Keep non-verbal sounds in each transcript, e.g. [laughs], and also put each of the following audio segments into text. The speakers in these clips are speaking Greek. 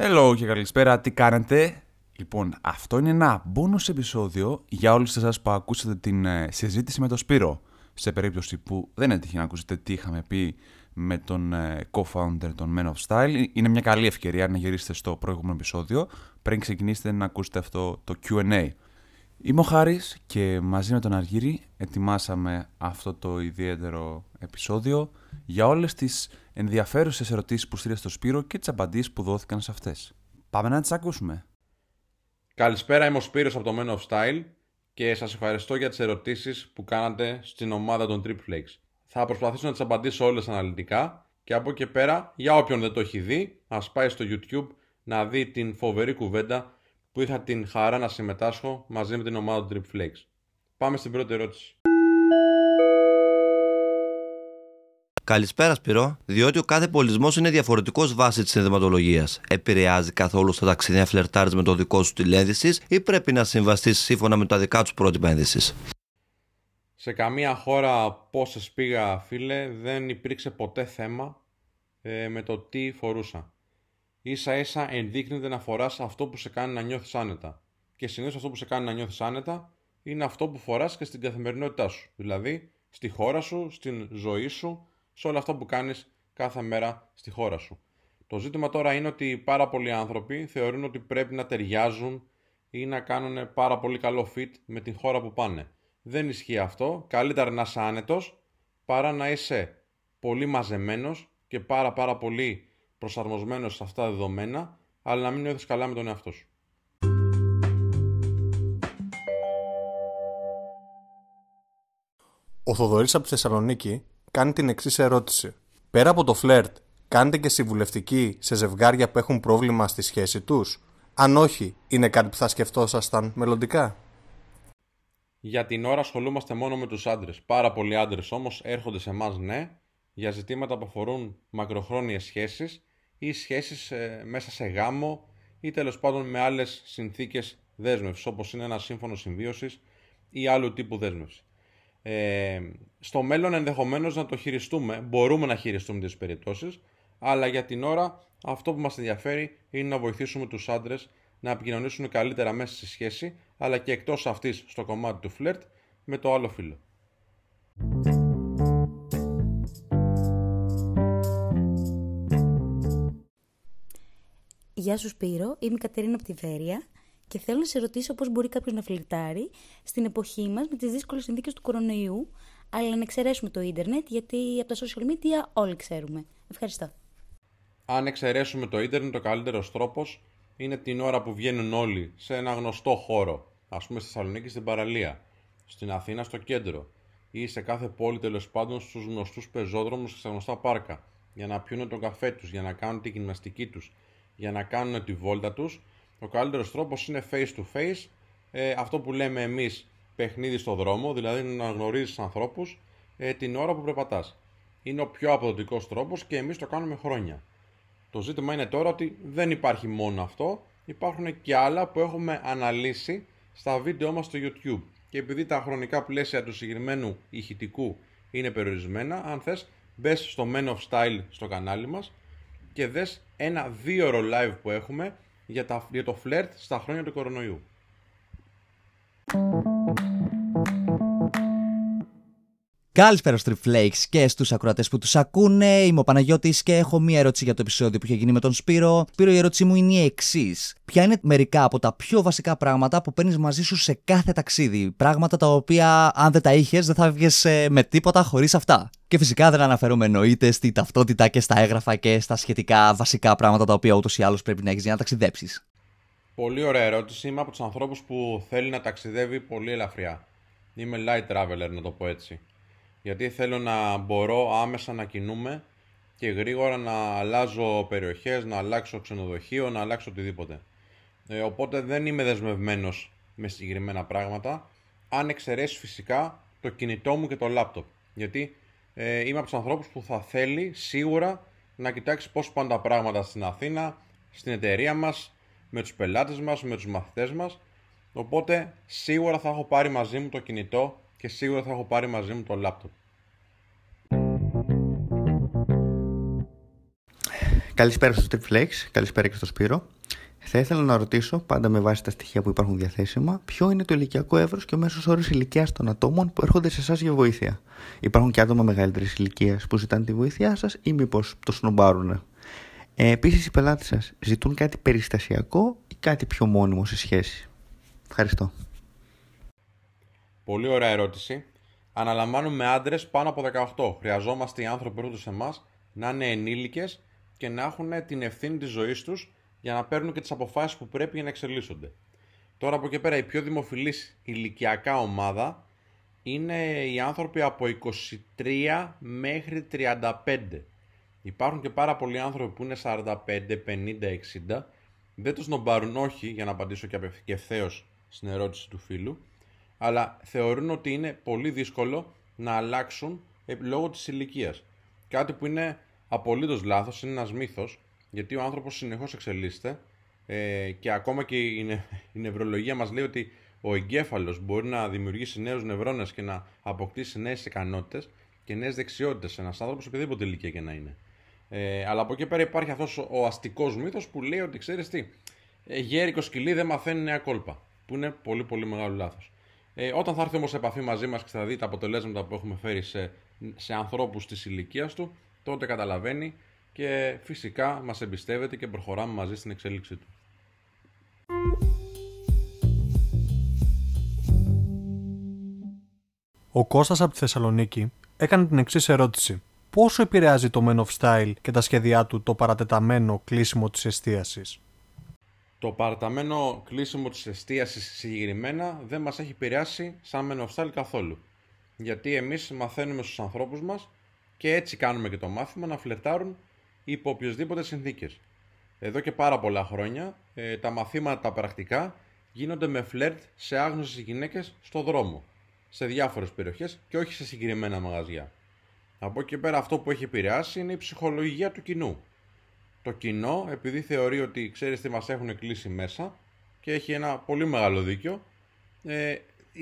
Hello και καλησπέρα, τι κάνετε; Λοιπόν, αυτό είναι ένα bonus επεισόδιο για όλους εσάς που ακούσατε την ε, συζήτηση με τον Σπύρο. Σε περίπτωση που δεν έτυχε να ακούσετε τι είχαμε πει με τον ε, co-founder των Men of Style. Είναι μια καλή ευκαιρία να γυρίσετε στο προηγούμενο επεισόδιο πριν ξεκινήσετε να ακούσετε αυτό το Q&A. Είμαι ο Χάρης και μαζί με τον Αργύρη ετοιμάσαμε αυτό το ιδιαίτερο επεισόδιο για όλες τις ενδιαφέρουσες ερωτήσεις που στείλε στο Σπύρο και τις απαντήσεις που δόθηκαν σε αυτές. Πάμε να τις ακούσουμε. Καλησπέρα, είμαι ο Σπύρος από το Men of Style και σας ευχαριστώ για τις ερωτήσεις που κάνατε στην ομάδα των Trip Flakes. Θα προσπαθήσω να τις απαντήσω όλες αναλυτικά και από εκεί πέρα, για όποιον δεν το έχει δει, ας πάει στο YouTube να δει την φοβερή κουβέντα που είχα την χαρά να συμμετάσχω μαζί με την ομάδα του Trip Flakes. Πάμε στην πρώτη ερώτηση. Καλησπέρα, Σπυρό. Διότι ο κάθε πολιτισμός είναι διαφορετικός βάσει της ενδυματολογία. Επηρεάζει καθόλου στα ταξίδια φλερτάρι με το δικό σου τηλένδυσης ή πρέπει να συμβαστείς σύμφωνα με τα δικά τους πρότυπα ένδυσης; Σε καμία χώρα πόσε πήγα, φίλε, δεν υπήρξε ποτέ θέμα ε, με το τι φορούσα. Ίσα ίσα ενδείκνυται να φοράς αυτό που σε κάνει να νιώθεις άνετα. Και συνήθως αυτό που σε κάνει να νιώθεις άνετα είναι αυτό που φοράς και στην καθημερινότητά σου. Δηλαδή στη χώρα σου, στην ζωή σου, σε όλα αυτά που κάνεις κάθε μέρα στη χώρα σου. Το ζήτημα τώρα είναι ότι πάρα πολλοί άνθρωποι θεωρούν ότι πρέπει να ταιριάζουν ή να κάνουν πάρα πολύ καλό fit με την χώρα που πάνε. Δεν ισχύει αυτό. Καλύτερα να είσαι άνετος παρά να είσαι πολύ μαζεμένος και πάρα πάρα πολύ προσαρμοσμένος σε αυτά τα δεδομένα, αλλά να μην νιώθεις καλά με τον εαυτό σου. Ο Θοδωρής από τη Θεσσαλονίκη κάνει την εξής ερώτηση. Πέρα από το φλερτ, κάνετε και συμβουλευτική σε ζευγάρια που έχουν πρόβλημα στη σχέση τους; Αν όχι, είναι κάτι που θα σκεφτόσασταν μελλοντικά; Για την ώρα ασχολούμαστε μόνο με τους άντρες. Πάρα πολλοί άντρες όμως έρχονται σε εμάς ναι, για ζητήματα που αφορούν μακροχρόνιες σχέσεις ή σχέσεις ε, μέσα σε γάμο ή τέλος πάντων με άλλες συνθήκες δέσμευσης, όπως είναι ένα σύμφωνο συμβίωσης ή άλλου τύπου δέσμευση. Ε, στο μέλλον ενδεχομένως να το χειριστούμε, μπορούμε να χειριστούμε τις περιπτώσεις, αλλά για την ώρα αυτό που μας ενδιαφέρει είναι να βοηθήσουμε τους άντρες να επικοινωνήσουν καλύτερα μέσα στη σχέση, αλλά και εκτός αυτής στο κομμάτι του φλερτ με το άλλο φίλο. Γεια σου Σπύρο, είμαι η Κατερίνα από τη Βέρεια και θέλω να σε ρωτήσω πώς μπορεί κάποιος να φλιρτάρει στην εποχή μας με τις δύσκολες συνθήκες του κορονοϊού, αλλά να εξαιρέσουμε το ίντερνετ γιατί από τα social media όλοι ξέρουμε. Ευχαριστώ. Αν εξαιρέσουμε το ίντερνετ, ο καλύτερος τρόπος είναι την ώρα που βγαίνουν όλοι σε ένα γνωστό χώρο, ας πούμε στη Θεσσαλονίκη στην παραλία, στην Αθήνα στο κέντρο ή σε κάθε πόλη τέλος πάντων στους γνωστούς πεζόδρομους και στα γνωστά πάρκα, για να πιούν τον καφέ τους, για να κάνουν τη γυμναστική τους, για να κάνουν τη βόλτα τους, ο καλύτερος τρόπος είναι face to face, ε, αυτό που λέμε εμείς παιχνίδι στο δρόμο, δηλαδή να γνωρίζεις ανθρώπους ε, την ώρα που περπατάς. Είναι ο πιο αποδοτικός τρόπος και εμείς το κάνουμε χρόνια. Το ζήτημα είναι τώρα ότι δεν υπάρχει μόνο αυτό, υπάρχουν και άλλα που έχουμε αναλύσει στα βίντεο μας στο YouTube. Και επειδή τα χρονικά πλαίσια του συγκεκριμένου ηχητικού είναι περιορισμένα, αν θες μπες στο Men of Style στο κανάλι μας και δες ένα δύο ώρο live που έχουμε για, τα, για το φλερτ στα χρόνια του κορονοϊού. Καλησπέρα στους Flakes και στους ακροατές που τους ακούνε. Είμαι ο Παναγιώτης και έχω μία ερώτηση για το επεισόδιο που είχε γίνει με τον Σπύρο. Σπύρο, η ερώτησή μου είναι η εξής. Ποια είναι μερικά από τα πιο βασικά πράγματα που παίρνεις μαζί σου σε κάθε ταξίδι; Πράγματα τα οποία, αν δεν τα είχες, δεν θα βγει ε, με τίποτα χωρίς αυτά. Και φυσικά δεν αναφέρομαι εννοείται στη ταυτότητα και στα έγγραφα και στα σχετικά βασικά πράγματα τα οποία ούτως ή άλλως πρέπει να έχεις για να ταξιδέψεις. Πολύ ωραία ερώτηση. Είμαι από τους ανθρώπους που θέλει να ταξιδεύει πολύ ελαφριά. Είμαι light traveler, να το πω έτσι γιατί θέλω να μπορώ άμεσα να κινούμε και γρήγορα να αλλάζω περιοχές, να αλλάξω ξενοδοχείο, να αλλάξω οτιδήποτε. Ε, οπότε δεν είμαι δεσμευμένος με συγκεκριμένα πράγματα, αν εξαιρέσεις φυσικά το κινητό μου και το λάπτοπ. Γιατί ε, είμαι από τους ανθρώπους που θα θέλει σίγουρα να κοιτάξει πώς πάνε τα πράγματα στην Αθήνα, στην εταιρεία μας, με τους πελάτες μας, με τους μαθητές μας. Οπότε σίγουρα θα έχω πάρει μαζί μου το κινητό και σίγουρα θα έχω πάρει μαζί μου το λάπτοπ. Καλησπέρα στο Tripflex, καλησπέρα και στο Σπύρο. Θα ήθελα να ρωτήσω, πάντα με βάση τα στοιχεία που υπάρχουν διαθέσιμα, ποιο είναι το ηλικιακό εύρος και ο μέσος όρος ηλικίας των ατόμων που έρχονται σε εσάς για βοήθεια; Υπάρχουν και άτομα μεγαλύτερης ηλικίας που ζητάνε τη βοήθειά σας ή μήπως το σνομπάρουν. Ε, Επίσης, οι πελάτες σας ζητούν κάτι περιστασιακό ή κάτι πιο μόνιμο σε σχέση; Ευχαριστώ. Πολύ ωραία ερώτηση. Αναλαμβάνουμε άντρες πάνω από 18. Χρειαζόμαστε οι άνθρωποι που έρχονται σε εμάς να είναι ενήλικες και να έχουν την ευθύνη της ζωής τους για να παίρνουν και τις αποφάσεις που πρέπει για να εξελίσσονται. Τώρα από εκεί πέρα η πιο δημοφιλής ηλικιακά ομάδα είναι οι άνθρωποι από 23 μέχρι 35. Υπάρχουν και πάρα πολλοί άνθρωποι που είναι 45, 50, 60. Δεν τους νομπάρουν όχι, για να απαντήσω και ευθέω στην ερώτηση του φίλου, αλλά θεωρούν ότι είναι πολύ δύσκολο να αλλάξουν λόγω της ηλικίας. Κάτι που είναι απολύτως λάθος, είναι ένας μύθος, γιατί ο άνθρωπος συνεχώς εξελίσσεται ε, και ακόμα και η, νε, [laughs] η νευρολογία μας λέει ότι ο εγκέφαλος μπορεί να δημιουργήσει νέους νευρώνες και να αποκτήσει νέες ικανότητες και νέες δεξιότητες ένας άνθρωπος οποιαδήποτε ηλικία και να είναι. Ε, αλλά από εκεί πέρα υπάρχει αυτός ο αστικός μύθος που λέει ότι ξέρεις τι, ε, γέρικο σκυλί δεν μαθαίνει νέα κόλπα, που είναι πολύ πολύ μεγάλο λάθος. Ε, όταν θα έρθει όμως σε επαφή μαζί μας και θα δει τα αποτελέσματα που έχουμε φέρει σε, σε ανθρώπους της ηλικίας του, τότε καταλαβαίνει και φυσικά μας εμπιστεύεται και προχωράμε μαζί στην εξέλιξή του. Ο Κώστας από τη Θεσσαλονίκη έκανε την εξής ερώτηση. Πόσο επηρεάζει το Men of Style και τα σχέδιά του το παρατεταμένο κλείσιμο της εστίασης; Το παραταμένο κλείσιμο της εστίασης συγκεκριμένα δεν μας έχει επηρεάσει σαν Men of Style καθόλου. Γιατί εμείς μαθαίνουμε στους ανθρώπους μας και έτσι κάνουμε και το μάθημα να φλερτάρουν υπό οποιασδήποτε συνθήκες. Εδώ και πάρα πολλά χρόνια ε, τα μαθήματα τα πρακτικά γίνονται με φλερτ σε άγνωστες γυναίκες στο δρόμο, σε διάφορες περιοχές και όχι σε συγκεκριμένα μαγαζιά. Από εκεί πέρα αυτό που έχει επηρεάσει είναι η ψυχολογία του κοινού. Το κοινό, επειδή θεωρεί ότι ξέρεις τι μας έχουν κλείσει μέσα και έχει ένα πολύ μεγάλο δίκιο, ε,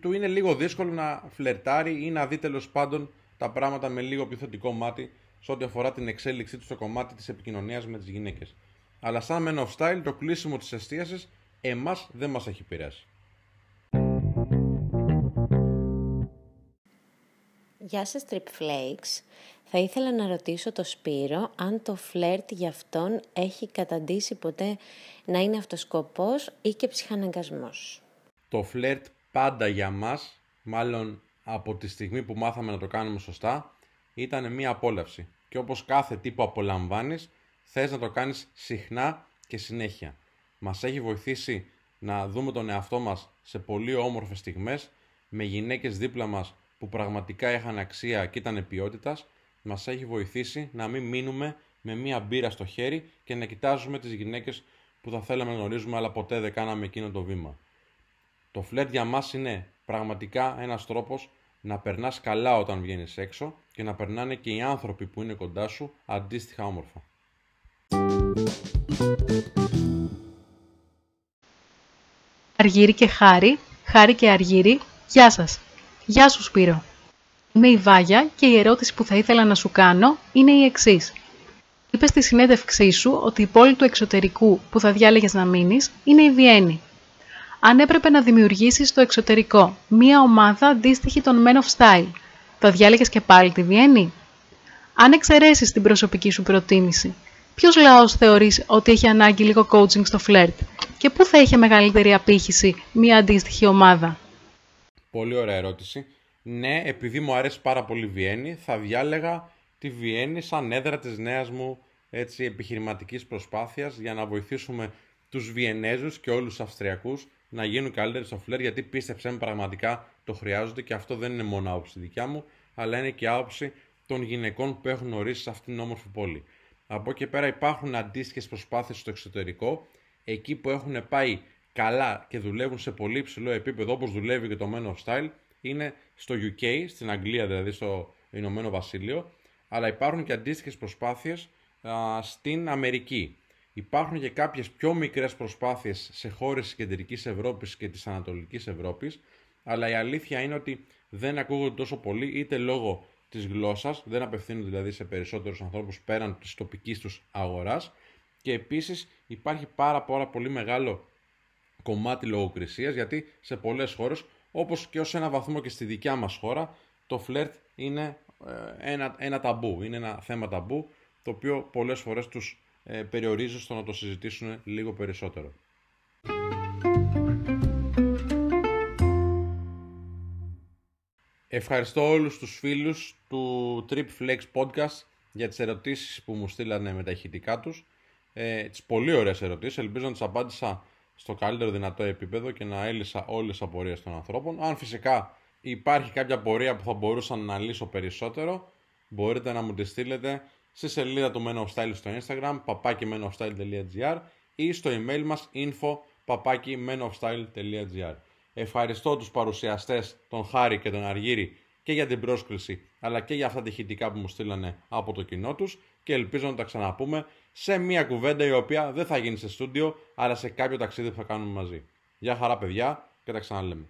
του είναι λίγο δύσκολο να φλερτάρει ή να δει τέλος πάντων τα πράγματα με λίγο πιο θετικό μάτι σε ό,τι αφορά την εξέλιξή του στο κομμάτι της επικοινωνίας με τις γυναίκες. Αλλά σαν Men of Style το κλείσιμο της εστίασης εμάς δεν μας έχει επηρεάσει. Γεια σας Trip Flakes. Θα ήθελα να ρωτήσω το Σπύρο αν το φλερτ για αυτόν έχει καταντήσει ποτέ να είναι αυτός σκοπός ή και ψυχαναγκασμός. Το φλερτ πάντα για μας, μάλλον από τη στιγμή που μάθαμε να το κάνουμε σωστά, ήταν μία απόλαυση. Και όπως κάθε τι που απολαμβάνεις, θες να το κάνεις συχνά και συνέχεια. Μας έχει βοηθήσει να δούμε τον εαυτό μας σε πολύ όμορφες στιγμές, με γυναίκες δίπλα μας που πραγματικά είχαν αξία και ήταν ποιότητας, μας έχει βοηθήσει να μην μείνουμε με μία μπύρα στο χέρι και να κοιτάζουμε τις γυναίκες που θα θέλαμε να γνωρίζουμε αλλά ποτέ δεν κάναμε εκείνο το βήμα. Το φλερτ για μας είναι πραγματικά ένας τρόπος να περνάς καλά όταν βγαίνεις έξω και να περνάνε και οι άνθρωποι που είναι κοντά σου αντίστοιχα όμορφα. Αργύρι και Χάρη, Χάρη και Αργύρι, γεια σας. Γεια σου Σπύρο. Είμαι η Βάγια και η ερώτηση που θα ήθελα να σου κάνω είναι η εξής. Είπες στη συνέντευξή σου ότι η πόλη του εξωτερικού που θα διάλεγες να μείνεις είναι η Βιέννη αν έπρεπε να δημιουργήσεις στο εξωτερικό μία ομάδα αντίστοιχη των Men of Style, θα διάλεγες και πάλι τη Βιέννη; Αν εξαιρέσεις την προσωπική σου προτίμηση, ποιος λαός θεωρείς ότι έχει ανάγκη λίγο coaching στο φλερτ και πού θα είχε μεγαλύτερη απήχηση μία αντίστοιχη ομάδα; Πολύ ωραία ερώτηση. Ναι, επειδή μου αρέσει πάρα πολύ η Βιέννη, θα διάλεγα τη Βιέννη σαν έδρα της νέας μου έτσι, επιχειρηματικής προσπάθειας για να βοηθήσουμε τους Βιενέζους και όλους τους Αυστριακούς να γίνουν καλύτεροι στο φλερ γιατί πίστεψε με πραγματικά το χρειάζονται και αυτό δεν είναι μόνο άποψη δικιά μου, αλλά είναι και άποψη των γυναικών που έχουν ορίσει σε αυτήν την όμορφη πόλη. Από εκεί πέρα υπάρχουν αντίστοιχες προσπάθειες στο εξωτερικό, εκεί που έχουν πάει καλά και δουλεύουν σε πολύ ψηλό επίπεδο όπως δουλεύει και το Men of Style, είναι στο UK, στην Αγγλία δηλαδή στο Ηνωμένο Βασίλειο, αλλά υπάρχουν και αντίστοιχες προσπάθειες στην Αμερική. Υπάρχουν και κάποιες πιο μικρές προσπάθειες σε χώρες της Κεντρικής Ευρώπης και της Ανατολικής Ευρώπης, αλλά η αλήθεια είναι ότι δεν ακούγονται τόσο πολύ είτε λόγω της γλώσσας, δεν απευθύνονται δηλαδή σε περισσότερους ανθρώπους πέραν της τοπικής τους αγοράς, Και επίσης υπάρχει πάρα, πάρα πολύ μεγάλο κομμάτι λογοκρισίας γιατί σε πολλές χώρες όπως και ως ένα βαθμό και στη δικιά μας χώρα το φλερτ είναι ε, ένα, ένα ταμπού, είναι ένα θέμα ταμπού το οποίο πολλές φορές τους ε, περιορίζει στο να το συζητήσουν λίγο περισσότερο. Ευχαριστώ όλους τους φίλους του Trip Flex Podcast για τις ερωτήσεις που μου στείλανε με τα ηχητικά τους. Ε, τις πολύ ωραίες ερωτήσεις, ελπίζω να τις απάντησα στο καλύτερο δυνατό επίπεδο και να έλυσα όλες τις απορίες των ανθρώπων. Αν φυσικά υπάρχει κάποια πορεία που θα μπορούσα να λύσω περισσότερο, μπορείτε να μου τη στείλετε στη σελίδα του Men of Style στο Instagram, παπάκι ή στο email μας info παπάκι Ευχαριστώ τους παρουσιαστές, τον Χάρη και τον Αργύρη και για την πρόσκληση, αλλά και για αυτά τα ηχητικά που μου στείλανε από το κοινό τους και ελπίζω να τα ξαναπούμε σε μια κουβέντα η οποία δεν θα γίνει σε στούντιο, αλλά σε κάποιο ταξίδι που θα κάνουμε μαζί. Γεια χαρά παιδιά και τα ξαναλέμε.